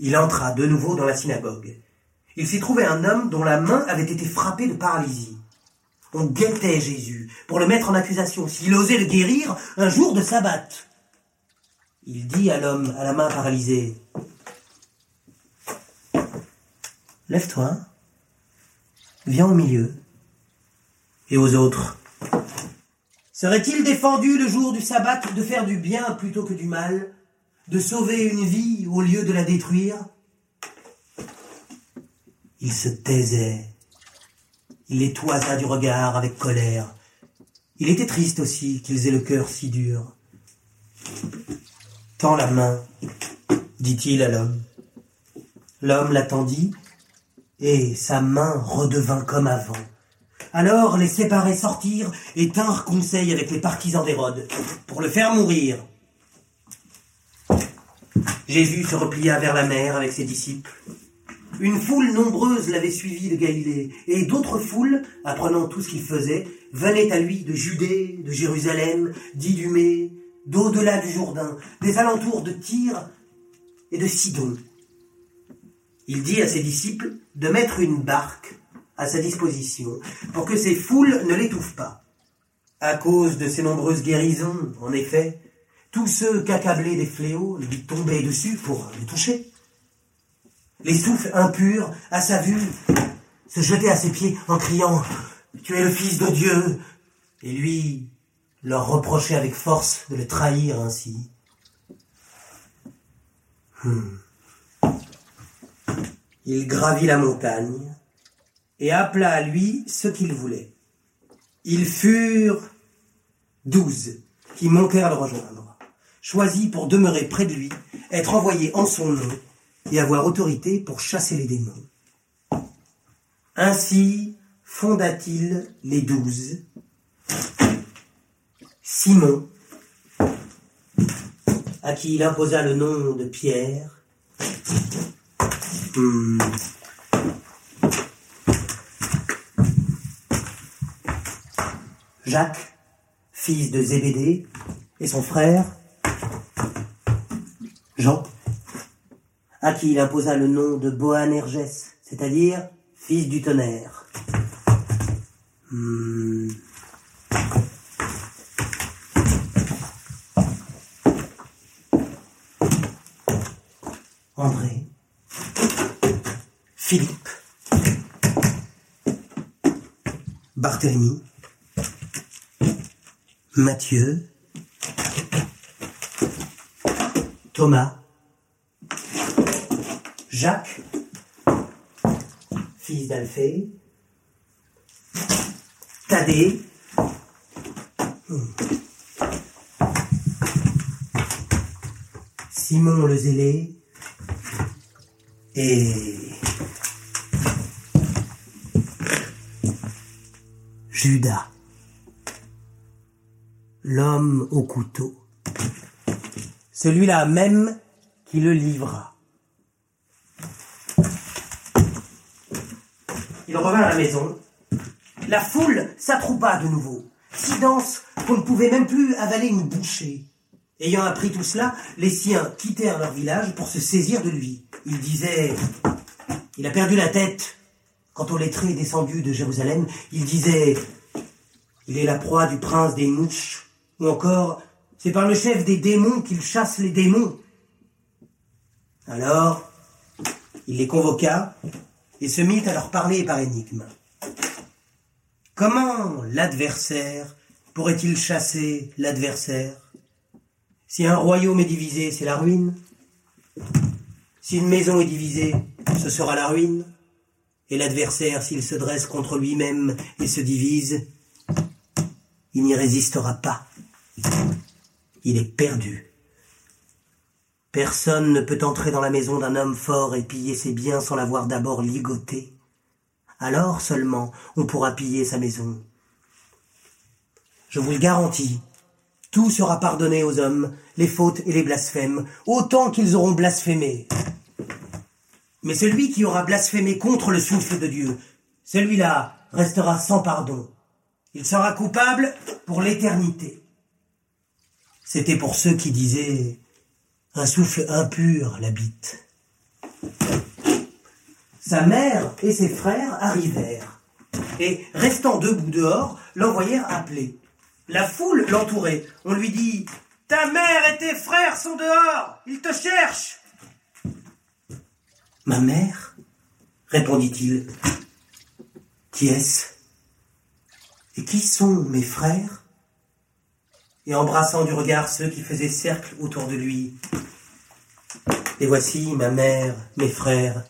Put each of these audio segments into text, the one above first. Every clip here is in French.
Il entra de nouveau dans la synagogue. Il s'y trouvait un homme dont la main avait été frappée de paralysie. On guettait Jésus pour le mettre en accusation s'il osait le guérir un jour de sabbat. Il dit à l'homme à la main paralysée, Lève-toi, viens au milieu. Et aux autres, Serait-il défendu le jour du sabbat de faire du bien plutôt que du mal, de sauver une vie au lieu de la détruire Il se taisait. Il les toisa du regard avec colère. Il était triste aussi qu'ils aient le cœur si dur. Tends la main, dit-il à l'homme. L'homme l'attendit, et sa main redevint comme avant. Alors les séparés sortirent et tinrent conseil avec les partisans d'Hérode pour le faire mourir. Jésus se replia vers la mer avec ses disciples. Une foule nombreuse l'avait suivi de Galilée, et d'autres foules, apprenant tout ce qu'il faisait, venaient à lui de Judée, de Jérusalem, d'Idumée, d'au-delà du Jourdain, des alentours de Tyr et de Sidon. Il dit à ses disciples de mettre une barque à sa disposition pour que ces foules ne l'étouffent pas. À cause de ses nombreuses guérisons, en effet, tous ceux qu'accablaient des fléaux lui tombaient dessus pour le toucher. Les souffles impurs, à sa vue, se jetaient à ses pieds en criant Tu es le Fils de Dieu et lui leur reprochait avec force de le trahir ainsi. Hmm. Il gravit la montagne, et appela à lui ceux qu'il voulait. Ils furent douze qui montèrent le rejoindre, choisis pour demeurer près de lui, être envoyés en son nom et avoir autorité pour chasser les démons. Ainsi fonda-t-il les douze. Simon, à qui il imposa le nom de Pierre, hmm, Jacques, fils de Zébédée, et son frère, Jean, à qui il imposa le nom de Boanerges, c'est-à-dire fils du tonnerre. Hmm. André, Philippe, Barthélemy, Matthieu, Thomas, Jacques, fils d'Alphée, Thaddée, Simon le Zélé. Et Judas. L'homme au couteau. Celui-là même qui le livra. Il revint à la maison. La foule s'attroupa de nouveau, si dense qu'on ne pouvait même plus avaler une bouchée. Ayant appris tout cela, les siens quittèrent leur village pour se saisir de lui. Ils disaient Il a perdu la tête. Quant au lettré descendu de Jérusalem, il disait Il est la proie du prince des mouches. Ou encore, c'est par le chef des démons qu'il chasse les démons. Alors, il les convoqua et se mit à leur parler par énigme. Comment l'adversaire pourrait-il chasser l'adversaire? Si un royaume est divisé, c'est la ruine. Si une maison est divisée, ce sera la ruine. Et l'adversaire, s'il se dresse contre lui-même et se divise, il n'y résistera pas. Il est perdu. Personne ne peut entrer dans la maison d'un homme fort et piller ses biens sans l'avoir d'abord ligoté. Alors seulement on pourra piller sa maison. Je vous le garantis, tout sera pardonné aux hommes, les fautes et les blasphèmes, autant qu'ils auront blasphémé. Mais celui qui aura blasphémé contre le souffle de Dieu, celui-là restera sans pardon. Il sera coupable pour l'éternité. C'était pour ceux qui disaient un souffle impur l'habite. Sa mère et ses frères arrivèrent, et restant debout dehors, l'envoyèrent appeler. La foule l'entourait. On lui dit Ta mère et tes frères sont dehors, ils te cherchent. Ma mère? répondit-il. Qui est-ce? Et qui sont mes frères? Et embrassant du regard ceux qui faisaient cercle autour de lui. Et voici ma mère, mes frères.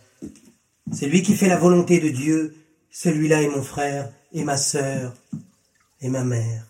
C'est lui qui fait la volonté de Dieu. Celui-là est mon frère et ma sœur et ma mère.